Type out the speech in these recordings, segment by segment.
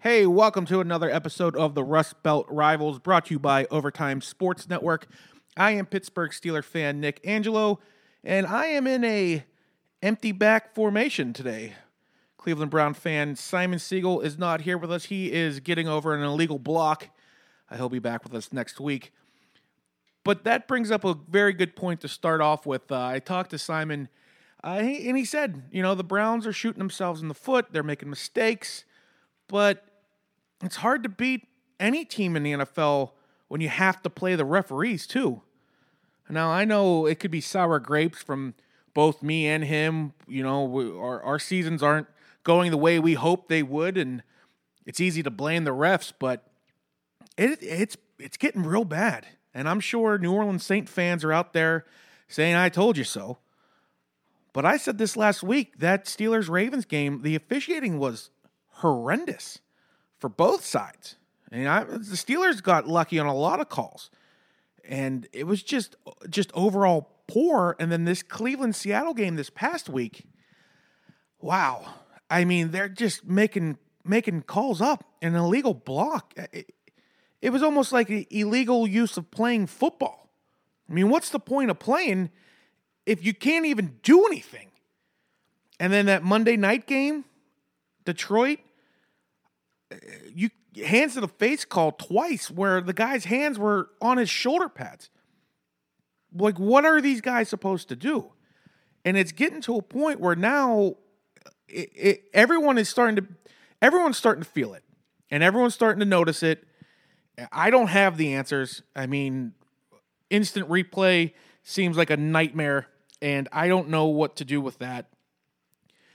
Hey, welcome to another episode of the Rust Belt Rivals brought to you by Overtime Sports Network. I am Pittsburgh Steeler fan Nick Angelo, and I am in a empty back formation today. Cleveland Brown fan Simon Siegel is not here with us. He is getting over an illegal block. Uh, He'll be back with us next week. But that brings up a very good point to start off with. Uh, I talked to Simon, uh, and he said, you know, the Browns are shooting themselves in the foot. They're making mistakes, but it's hard to beat any team in the NFL when you have to play the referees too. Now I know it could be sour grapes from both me and him. You know, we, our our seasons aren't going the way we hoped they would, and it's easy to blame the refs, but it it's it's getting real bad. And I'm sure New Orleans Saint fans are out there saying I told you so. But I said this last week that Steelers Ravens game, the officiating was horrendous for both sides. And I, the Steelers got lucky on a lot of calls, and it was just just overall poor. And then this Cleveland Seattle game this past week, wow! I mean, they're just making making calls up an illegal block. It, it was almost like an illegal use of playing football. I mean, what's the point of playing if you can't even do anything? And then that Monday night game, Detroit, you hands to the face call twice where the guy's hands were on his shoulder pads. Like, what are these guys supposed to do? And it's getting to a point where now it, it, everyone is starting to, everyone's starting to feel it, and everyone's starting to notice it. I don't have the answers. I mean, instant replay seems like a nightmare, and I don't know what to do with that.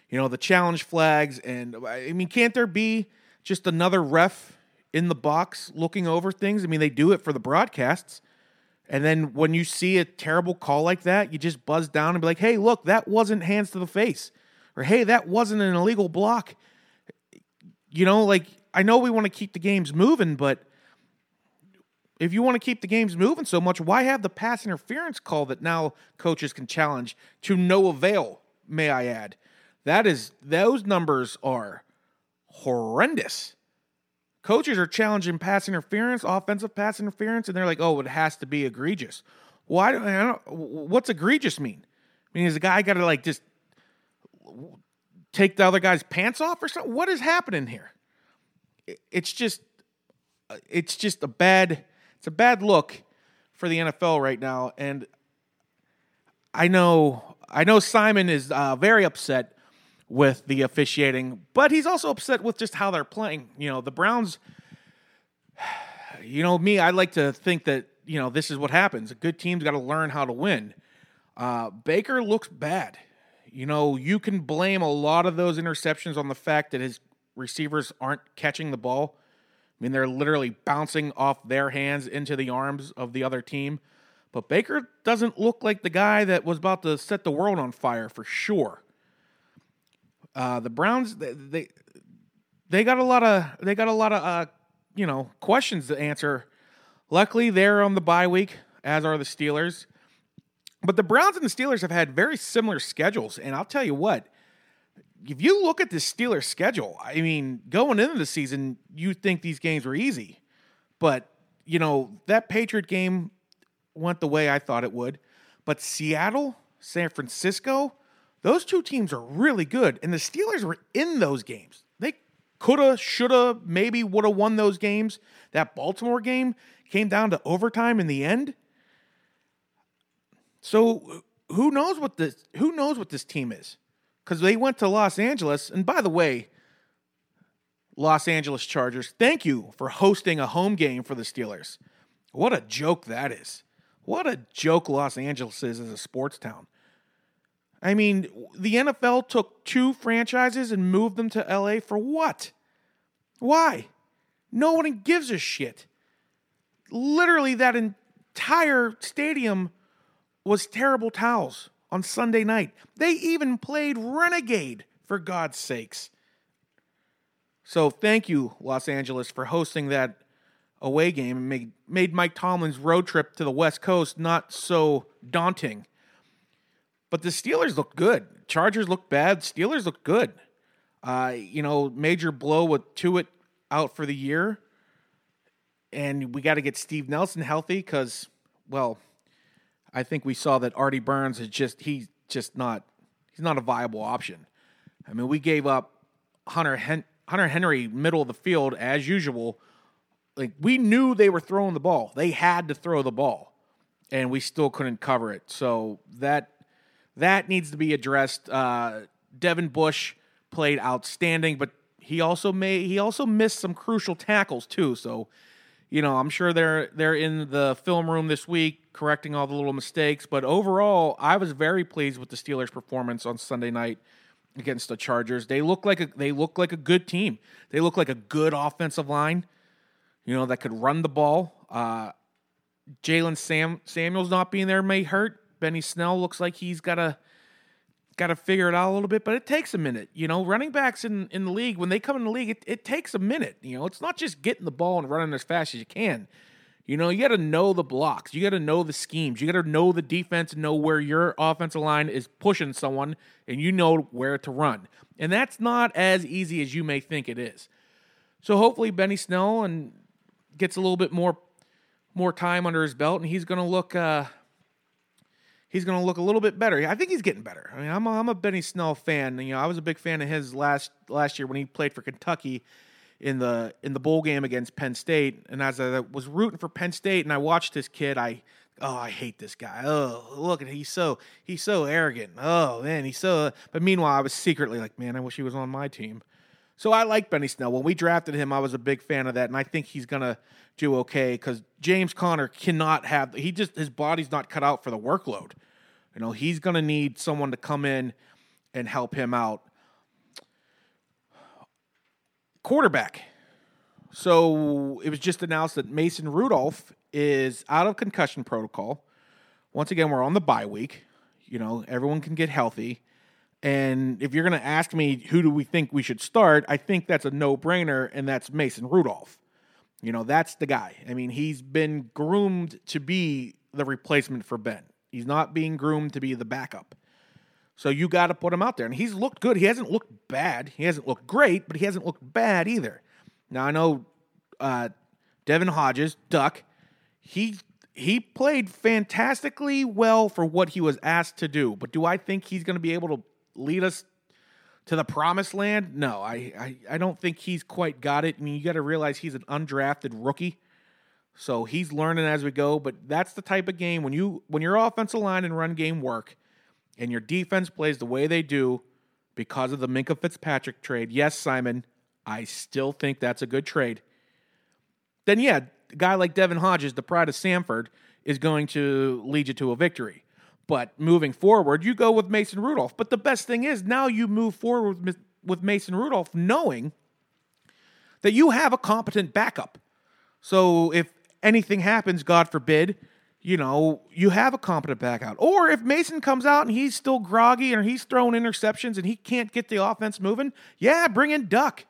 You know, the challenge flags, and I mean, can't there be just another ref in the box looking over things? I mean, they do it for the broadcasts. And then when you see a terrible call like that, you just buzz down and be like, hey, look, that wasn't hands to the face. Or hey, that wasn't an illegal block. You know, like, I know we want to keep the games moving, but if you want to keep the games moving so much, why have the pass interference call that now coaches can challenge to no avail, may I add? That is, those numbers are horrendous. Coaches are challenging pass interference, offensive pass interference, and they're like, "Oh, it has to be egregious." Why? Well, I don't, what's egregious mean? I mean, is the guy got to like just take the other guy's pants off or something? What is happening here? It's just, it's just a bad, it's a bad look for the NFL right now, and I know, I know Simon is uh, very upset with the officiating, but he's also upset with just how they're playing. You know, the Browns, you know, me, I like to think that, you know, this is what happens. A good team's got to learn how to win. Uh, Baker looks bad. You know, you can blame a lot of those interceptions on the fact that his receivers aren't catching the ball. I mean, they're literally bouncing off their hands into the arms of the other team. But Baker doesn't look like the guy that was about to set the world on fire for sure. Uh, the Browns they, they they got a lot of they got a lot of uh, you know questions to answer. Luckily, they're on the bye week, as are the Steelers. But the Browns and the Steelers have had very similar schedules, and I'll tell you what. If you look at the Steelers' schedule, I mean, going into the season, you think these games were easy, but you know that Patriot game went the way I thought it would. But Seattle, San Francisco, those two teams are really good, and the Steelers were in those games. They coulda, shoulda, maybe would have won those games. That Baltimore game came down to overtime in the end. So who knows what this who knows what this team is? Because they went to Los Angeles, and by the way, Los Angeles Chargers, thank you for hosting a home game for the Steelers. What a joke that is. What a joke Los Angeles is as a sports town. I mean, the NFL took two franchises and moved them to LA for what? Why? No one gives a shit. Literally, that entire stadium was terrible towels on Sunday night. They even played Renegade, for God's sakes. So thank you, Los Angeles, for hosting that away game and made, made Mike Tomlin's road trip to the West Coast not so daunting. But the Steelers look good. Chargers look bad. Steelers look good. Uh, you know, major blow with Tuitt out for the year, and we got to get Steve Nelson healthy because, well, I think we saw that Artie Burns is just he's just not he's not a viable option. I mean, we gave up Hunter Hen- Hunter Henry middle of the field as usual. Like we knew they were throwing the ball. They had to throw the ball, and we still couldn't cover it. So that that needs to be addressed. Uh, Devin Bush played outstanding, but he also made he also missed some crucial tackles too. So, you know, I'm sure they're they're in the film room this week correcting all the little mistakes. But overall, I was very pleased with the Steelers' performance on Sunday night against the Chargers. They look like a they look like a good team. They look like a good offensive line, you know, that could run the ball. Uh, Jaylen Sam Samuels not being there may hurt. Benny Snell looks like he's got to got to figure it out a little bit, but it takes a minute. You know, running backs in, in the league, when they come in the league, it, it takes a minute. You know, it's not just getting the ball and running as fast as you can. You know, you got to know the blocks. You got to know the schemes. You got to know the defense know where your offensive line is pushing someone and you know where to run. And that's not as easy as you may think it is. So hopefully Benny Snell and gets a little bit more more time under his belt and he's going to look uh, he's going to look a little bit better. I think he's getting better. I mean, I'm a, I'm a Benny Snell fan. You know, I was a big fan of his last last year when he played for Kentucky in the in the bowl game against Penn State. And as I was rooting for Penn State and I watched this kid, I oh I hate this guy. Oh look at he's so he's so arrogant. Oh man, he's so. But meanwhile, I was secretly like, man, I wish he was on my team. So I like Benny Snell. When we drafted him, I was a big fan of that, and I think he's gonna do okay because James Conner cannot have he just his body's not cut out for the workload. You know, he's gonna need someone to come in and help him out. Quarterback. So it was just announced that Mason Rudolph is out of concussion protocol. Once again, we're on the bye week. You know, everyone can get healthy. And if you're going to ask me who do we think we should start, I think that's a no brainer, and that's Mason Rudolph. You know, that's the guy. I mean, he's been groomed to be the replacement for Ben. He's not being groomed to be the backup. So you got to put him out there. And he's looked good. He hasn't looked bad. He hasn't looked great, but he hasn't looked bad either. Now, I know uh, Devin Hodges, Duck, he he played fantastically well for what he was asked to do. But do I think he's going to be able to lead us to the promised land? No, I, I, I don't think he's quite got it. I mean, you got to realize he's an undrafted rookie. So he's learning as we go, but that's the type of game when you when your offensive line and run game work and your defense plays the way they do because of the Minkah Fitzpatrick trade. Yes, Simon, I still think that's a good trade. Then yeah, a guy like Devin Hodges, the pride of Samford, is going to lead you to a victory. But moving forward, you go with Mason Rudolph. But the best thing is now you move forward with, with Mason Rudolph knowing that you have a competent backup. So if anything happens, God forbid, you know, you have a competent backup. Or if Mason comes out and he's still groggy or he's throwing interceptions and he can't get the offense moving, yeah, bring in Duck.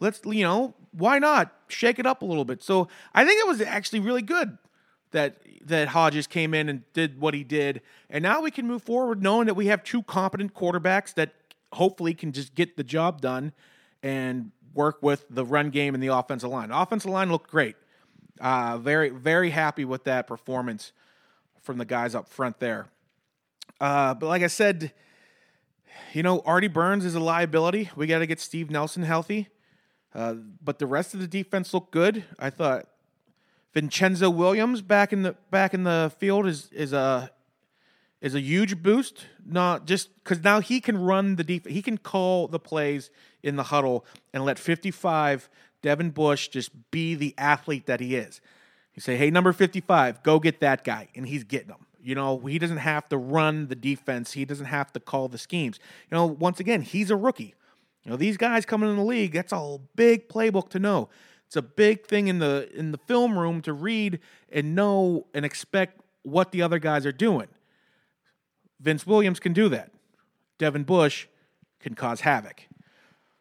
Let's, you know, why not shake it up a little bit? So I think it was actually really good that that Hodges came in and did what he did, and now we can move forward knowing that we have two competent quarterbacks that hopefully can just get the job done and work with the run game and the offensive line. The offensive line looked great. Uh, very very happy with that performance from the guys up front there. Uh, but like I said, you know, Artie Burns is a liability. We got to get Steve Nelson healthy. Uh, but the rest of the defense looked good. I thought Vincenzo Williams back in the back in the field is is a is a huge boost. Not just because now he can run the defense, he can call the plays in the huddle and let 55 Devin Bush just be the athlete that he is. You say, "Hey, number 55, go get that guy," and he's getting them. You know, he doesn't have to run the defense. He doesn't have to call the schemes. You know, once again, he's a rookie. You know, these guys coming in the league, that's a big playbook to know. It's a big thing in the in the film room to read and know and expect what the other guys are doing. Vince Williams can do that. Devin Bush can cause havoc.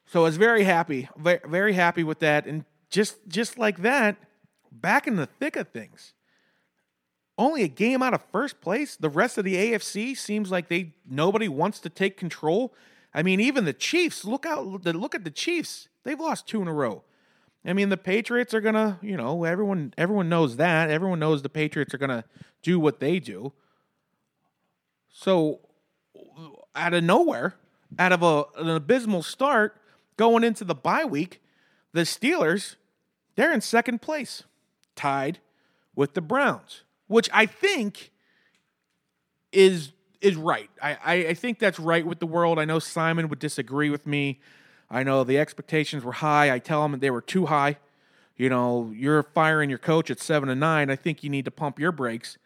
So I was very happy, very, happy with that. And just just like that, back in the thick of things. Only a game out of first place. The rest of the AFC seems like they nobody wants to take control. I mean, even the Chiefs, look out look at the Chiefs. They've lost two in a row. I mean, the Patriots are gonna, you know, everyone everyone knows that. Everyone knows the Patriots are gonna do what they do. So, out of nowhere, out of a, an abysmal start, going into the bye week, the Steelers, they're in second place, tied with the Browns, which I think is is right. I, I, I think that's right with the world. I know Simon would disagree with me. I know the expectations were high. I tell them they were too high. You know, you're firing your coach at seven and nine. I think you need to pump your brakes.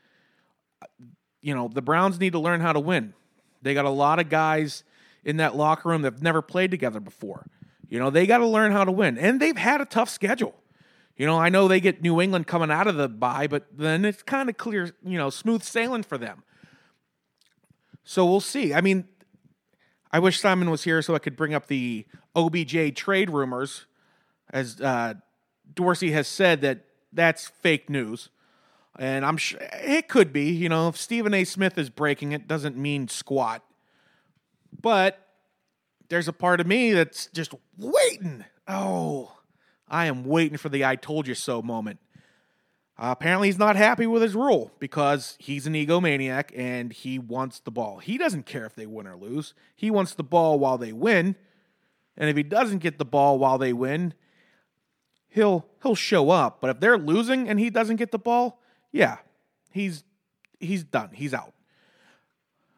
You know, the Browns need to learn how to win. They got a lot of guys in that locker room that have never played together before. You know, they got to learn how to win. And they've had a tough schedule. You know, I know they get New England coming out of the bye, but then it's kind of clear, you know, smooth sailing for them. So we'll see. I mean, I wish Simon was here so I could bring up the OBJ trade rumors, as uh, Dorsey has said that that's fake news. And I'm sure it could be, you know, if Stephen A. Smith is breaking it, doesn't mean squat. But there's a part of me that's just waiting. Oh, I am waiting for the I told you so moment. Uh, apparently, he's not happy with his rule because he's an egomaniac and he wants the ball. He doesn't care if they win or lose. He wants the ball while they win. And if he doesn't get the ball while they win, he'll he'll show up. But if they're losing and he doesn't get the ball, yeah, he's he's done. He's out.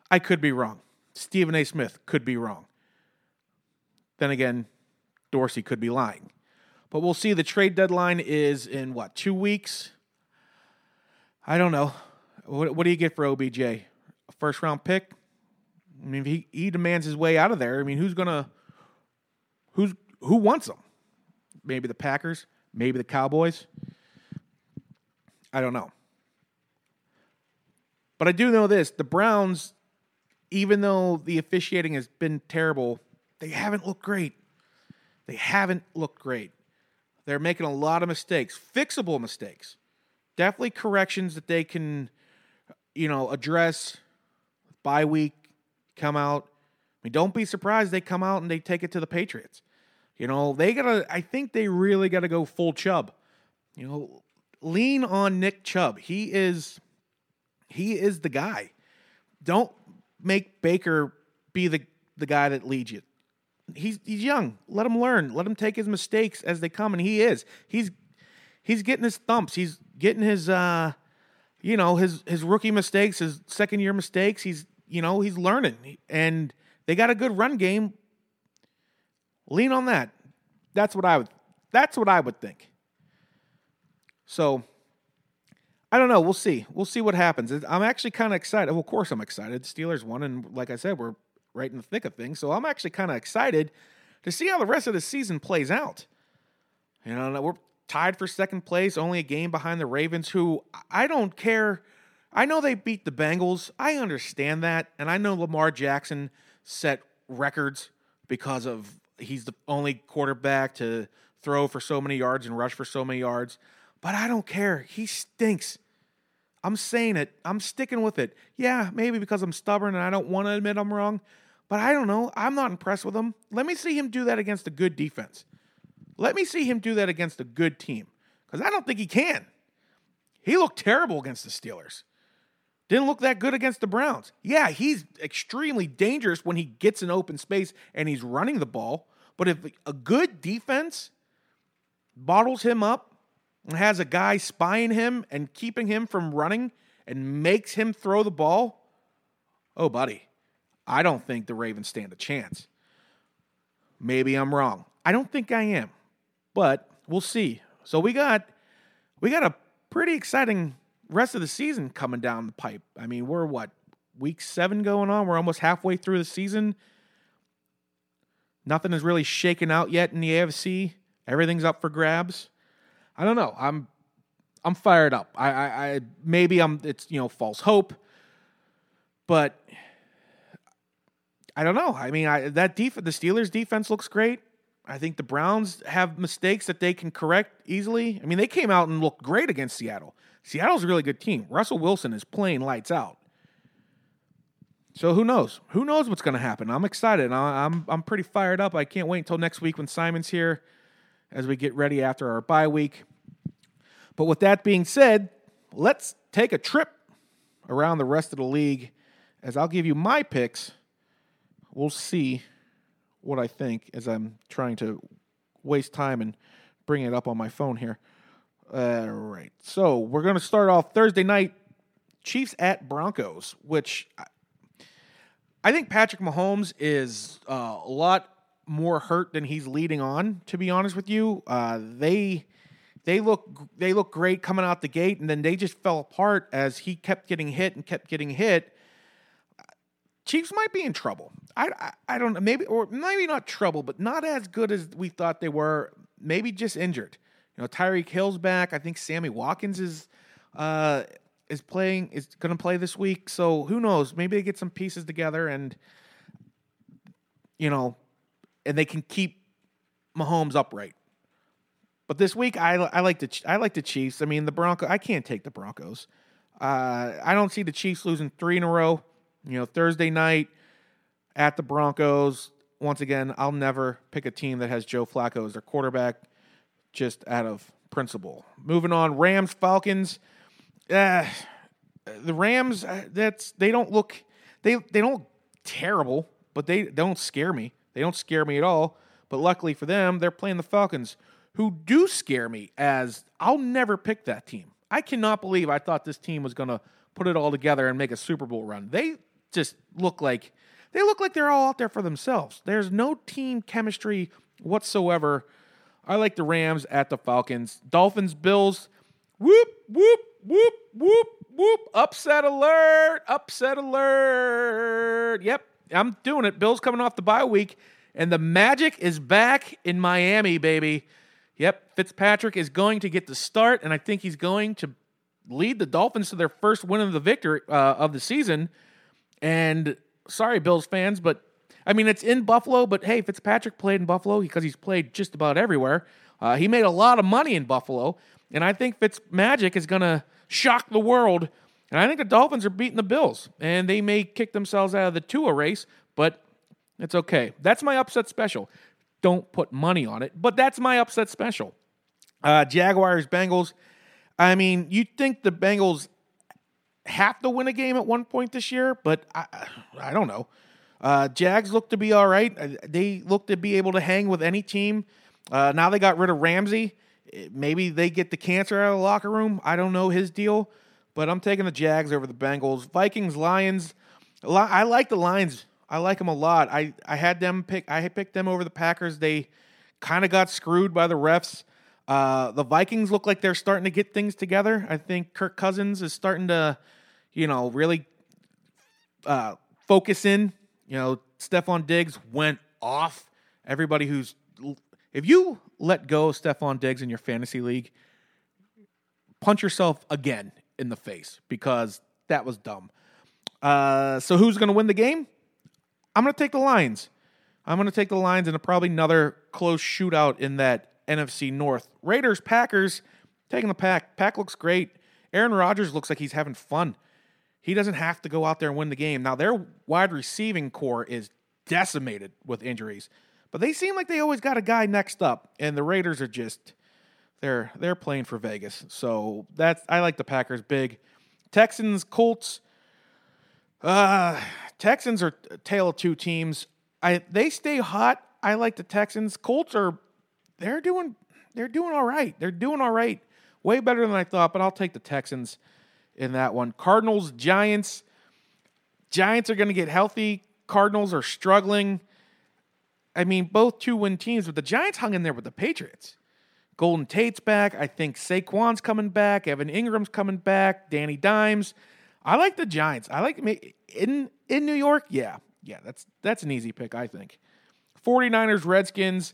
I could be wrong. Stephen A. Smith could be wrong. Then again, Dorsey could be lying. But we'll see. The trade deadline is in what, two weeks? I don't know. What, what do you get for OBJ? A first round pick? I mean, he, he demands his way out of there. I mean, who's gonna who's who wants him? Maybe the Packers, maybe the Cowboys. I don't know. But I do know this the Browns, even though the officiating has been terrible, they haven't looked great. They haven't looked great. They're making a lot of mistakes, fixable mistakes definitely corrections that they can, you know, address bye week, come out. I mean, don't be surprised they come out and they take it to the Patriots. You know, they gotta. I think they really gotta go full Chubb. You know, lean on Nick Chubb. He is, he is the guy. Don't make Baker be the the guy that leads you. He's he's young. Let him learn. Let him take his mistakes as they come, and he is. He's he's getting his thumps. He's getting his uh you know his his rookie mistakes, his second year mistakes. He's you know he's learning, and they got a good run game. Lean on that. That's what I would. That's what I would think. So I don't know. We'll see. We'll see what happens. I'm actually kind of excited. Well, of course, I'm excited. The Steelers won, and like I said, we're right in the thick of things. So I'm actually kind of excited to see how the rest of the season plays out. You know, we're tied for second place, only a game behind the Ravens, who I don't care. I know they beat the Bengals. I understand that. And I know Lamar Jackson set records because of he's the only quarterback to throw for so many yards and rush for so many yards. But I don't care. He stinks. I'm saying it. I'm sticking with it. Yeah, maybe because I'm stubborn and I don't want to admit I'm wrong. But I don't know. I'm not impressed with him. Let me see him do that against a good defense. Let me see him do that against a good team because I don't think he can. He looked terrible against the Steelers. Didn't look that good against the Browns. Yeah, he's extremely dangerous when he gets in open space and he's running the ball. But if a good defense bottles him up and has a guy spying him and keeping him from running and makes him throw the ball, oh, buddy, I don't think the Ravens stand a chance. Maybe I'm wrong. I don't think I am but we'll see. So we got we got a pretty exciting rest of the season coming down the pipe. I mean, we're what week seven going on. We're almost halfway through the season. Nothing is really shaken out yet in the AFC. Everything's up for grabs. I don't know. I'm I'm fired up. I, I, I maybe I'm it's you know false hope, but I don't know. I mean, I, that def- the Steelers defense looks great. I think the Browns have mistakes that they can correct easily. I mean, they came out and looked great against Seattle. Seattle's a really good team. Russell Wilson is playing lights out. So who knows? Who knows what's going to happen? I'm excited. I'm I'm pretty fired up. I can't wait until next week when Simon's here, as we get ready after our bye week. But with that being said, let's take a trip around the rest of the league as I'll give you my picks. We'll see what I think as I'm trying to waste time and bring it up on my phone here. All right. So we're going to start off Thursday night Chiefs at Broncos, which I think Patrick Mahomes is uh, a lot more hurt than he's leading on. To be honest with you, uh, they they look they look great coming out the gate, and then they just fell apart as he kept getting hit and kept getting hit. Chiefs might be in trouble. I, I, I don't know, maybe or maybe not trouble, but not as good as we thought they were. Maybe just injured. You know, Tyreek Hill's back. I think Sammy Watkins is uh, is playing is going to play this week. So who knows? Maybe they get some pieces together and you know, and they can keep Mahomes upright. But this week, I, I like the I like the Chiefs. I mean, the Broncos. I can't take the Broncos. Uh, I don't see the Chiefs losing three in a row. You know, Thursday night at the Broncos. Once again, I'll never pick a team that has Joe Flacco as their quarterback, just out of principle. Moving on, Rams Falcons uh, the Rams, uh, that's they don't look they they don't look terrible, but they, they don't scare me. They don't scare me at all. But luckily for them, they're playing the Falcons, who do scare me. As I'll never pick that team. I cannot believe I thought this team was going to put it all together and make a Super Bowl run. They just look like they look like they're all out there for themselves. There's no team chemistry whatsoever. I like the Rams at the Falcons. Dolphins, Bills. Whoop, whoop, whoop, whoop, whoop. Upset alert. Upset alert. Yep, I'm doing it. Bill's coming off the bye week, and the magic is back in Miami, baby. Yep, Fitzpatrick is going to get the start, and I think he's going to lead the Dolphins to their first win of the victory uh, of the season. And sorry, Bills fans, but I mean it's in Buffalo. But hey, Fitzpatrick played in Buffalo because he's played just about everywhere. Uh, he made a lot of money in Buffalo, and I think Fitz Magic is going to shock the world. And I think the Dolphins are beating the Bills, and they may kick themselves out of the Tua race, but it's okay. That's my upset special. Don't put money on it, but that's my upset special. Uh, Jaguars, Bengals. I mean, you'd think the Bengals have to win a game at one point this year, but I, I don't know. Uh, Jags look to be all right. Uh, they look to be able to hang with any team. Uh, now they got rid of Ramsey maybe they get the cancer out of the locker room. I don't know his deal, but I'm taking the Jags over the Bengals. Vikings, Lions. I like the Lions. I like them a lot. I, I had them pick. I picked them over the Packers. They kind of got screwed by the refs. Uh, the Vikings look like they're starting to get things together. I think Kirk Cousins is starting to, you know, really uh, focus in. You know, Stefon Diggs went off. Everybody who's if you let go of Stefon Diggs in your fantasy league, punch yourself again in the face because that was dumb. Uh, so who's going to win the game? I'm going to take the Lions. I'm going to take the Lions in a probably another close shootout in that NFC North. Raiders, Packers, taking the pack. Pack looks great. Aaron Rodgers looks like he's having fun. He doesn't have to go out there and win the game. Now, their wide receiving corps is decimated with injuries. But they seem like they always got a guy next up, and the Raiders are just they're they're playing for Vegas. So that's I like the Packers big. Texans, Colts. Uh, Texans are tale of two teams. I they stay hot. I like the Texans. Colts are they're doing they're doing all right. They're doing all right. Way better than I thought, but I'll take the Texans in that one. Cardinals, Giants. Giants are going to get healthy. Cardinals are struggling. I mean, both two win teams, but the Giants hung in there with the Patriots. Golden Tate's back. I think Saquon's coming back. Evan Engram's coming back. Danny Dimes. I like the Giants. I like in in New York. Yeah, yeah, that's that's an easy pick. I think. 49ers, Redskins.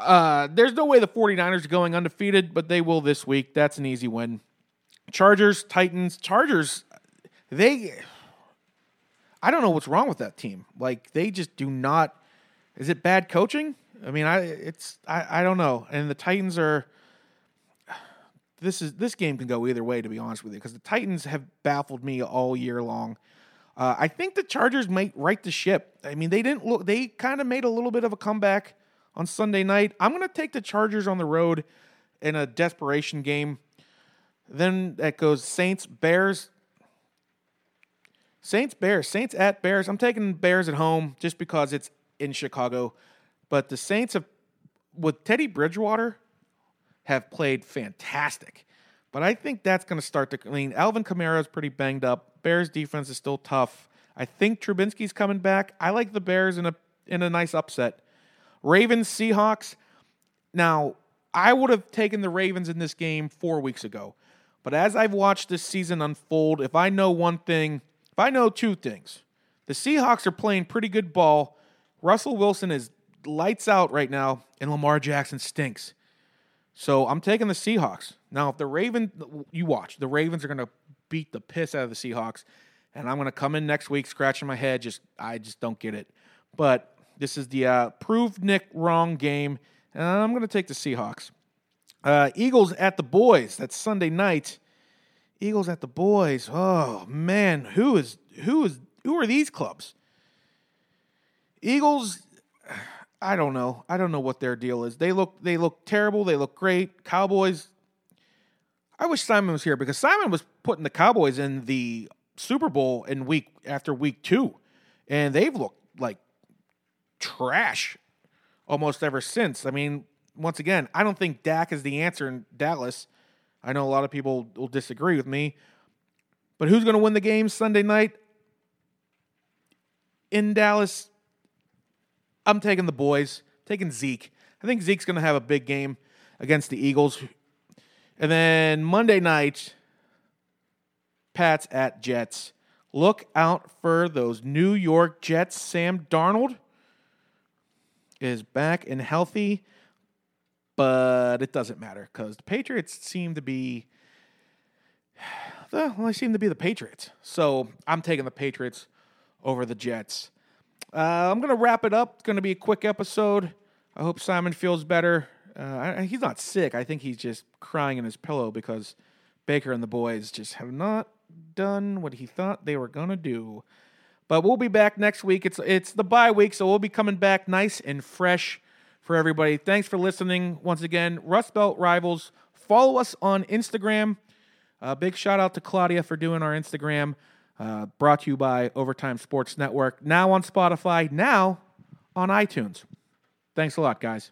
Uh, there's no way the 49ers are going undefeated, but they will this week. That's an easy win. Chargers, Titans. Chargers, they. I don't know what's wrong with that team. Like they just do not is it bad coaching? I mean, I it's I, I don't know. And the Titans are this is this game can go either way to be honest with you because the Titans have baffled me all year long. Uh, I think the Chargers might right the ship. I mean, they didn't look. They kind of made a little bit of a comeback on Sunday night. I'm going to take the Chargers on the road in a desperation game. Then that goes Saints, Bears. Saints, Bears, Saints at Bears. I'm taking Bears at home just because it's in Chicago. But the Saints have, with Teddy Bridgewater, have played fantastic. But I think that's going to start to. I mean, Alvin Kamara is pretty banged up. Bears defense is still tough. I think Trubisky's coming back. I like the Bears in a in a nice upset. Ravens Seahawks. Now, I would have taken the Ravens in this game four weeks ago. But as I've watched this season unfold, if I know one thing, if I know two things, the Seahawks are playing pretty good ball. Russell Wilson is lights out right now, and Lamar Jackson stinks. So I'm taking the Seahawks. Now, if the Ravens, you watch, the Ravens are going to beat the piss out of the Seahawks, and I'm going to come in next week scratching my head. Just I just don't get it. But this is the uh, prove Nick wrong game, and I'm going to take the Seahawks. Uh, Eagles at the boys. That's Sunday night. Eagles at the boys. Oh man, who is who is who are these clubs? Eagles. I don't know. I don't know what their deal is. They look they look terrible. They look great. Cowboys. I wish Simon was here because Simon was putting the Cowboys in the Super Bowl in week after week two, and they've looked like trash almost ever since. I mean, once again, I don't think Dak is the answer in Dallas. I know a lot of people will disagree with me, but who's going to win the game Sunday night in Dallas? I'm taking the boys, taking Zeke. I think Zeke's going to have a big game against the Eagles. And then Monday night, Pats at Jets. Look out for those New York Jets. Sam Darnold is back and healthy, but it doesn't matter because the Patriots seem to be. Well, they seem to be the Patriots. So I'm taking the Patriots over the Jets. Uh, I'm going to wrap it up. It's going to be a quick episode. I hope Simon feels better. Uh, he's not sick. I think he's just crying in his pillow because Baker and the boys just have not done what he thought they were going to do. But we'll be back next week. It's it's the bye week, so we'll be coming back nice and fresh for everybody. Thanks for listening once again. Rust Belt Rivals. Follow us on Instagram. Uh, big shout out to Claudia for doing our Instagram. Uh, brought to you by Overtime Sports Network. Now on Spotify, now on iTunes. Thanks a lot, guys.